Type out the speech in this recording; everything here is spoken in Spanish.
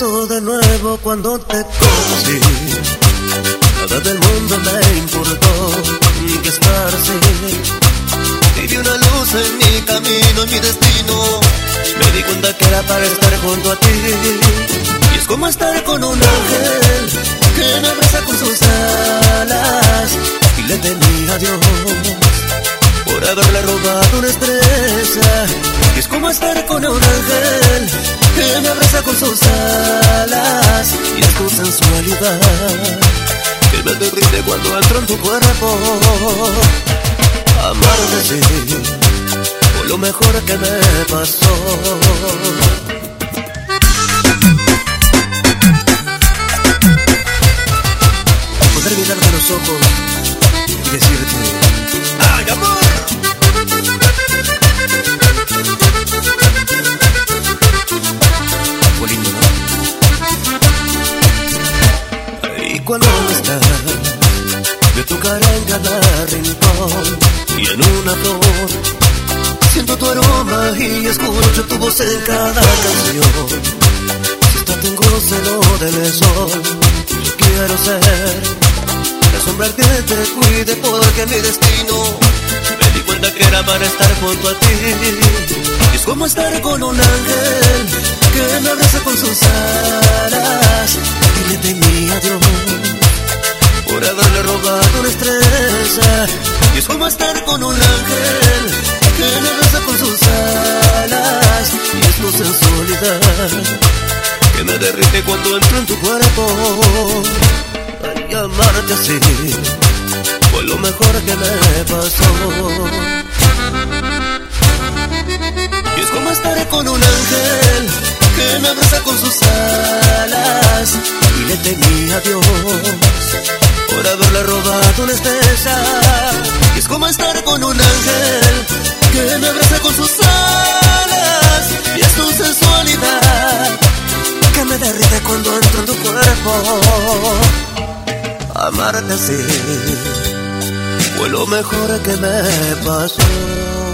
de nuevo cuando te conocí. Nada del mundo me importó ni que esparcí. Y una luz en mi camino, en mi destino. Me di cuenta que era para estar junto a ti. Y es como estar con un ángel que me abraza con sus alas. Y le temí a Dios por haberle robado una estrella. Y es como estar con un ángel que me abraza con sus alas. Sensualidad que me derrite cuando entro en tu cuerpo. Amarte sí, fue lo mejor que me pasó. Poder mirarte a los ojos cuando estás, me tocará en cada rincón y en una flor. Siento tu aroma y escucho tu voz en cada canción. Si hasta tengo celo del sol, yo quiero ser la sombra que te cuide porque mi destino me di cuenta que era para estar junto a ti. Es como estar con un ángel que me abraza con sus alas Y es como estar con un ángel que me abraza con sus alas y es tu sensualidad que me derrite cuando entro en tu cuerpo. Ay, amarte así fue lo mejor que me pasó. Y es como estar con un ángel que me abraza con sus alas y le temí a Dios por haberle robado una estrella. Y es como estar con un ángel que me abraza con sus alas y es tu sensualidad que me derrite cuando entro en tu cuerpo. Amarte así fue lo mejor que me pasó.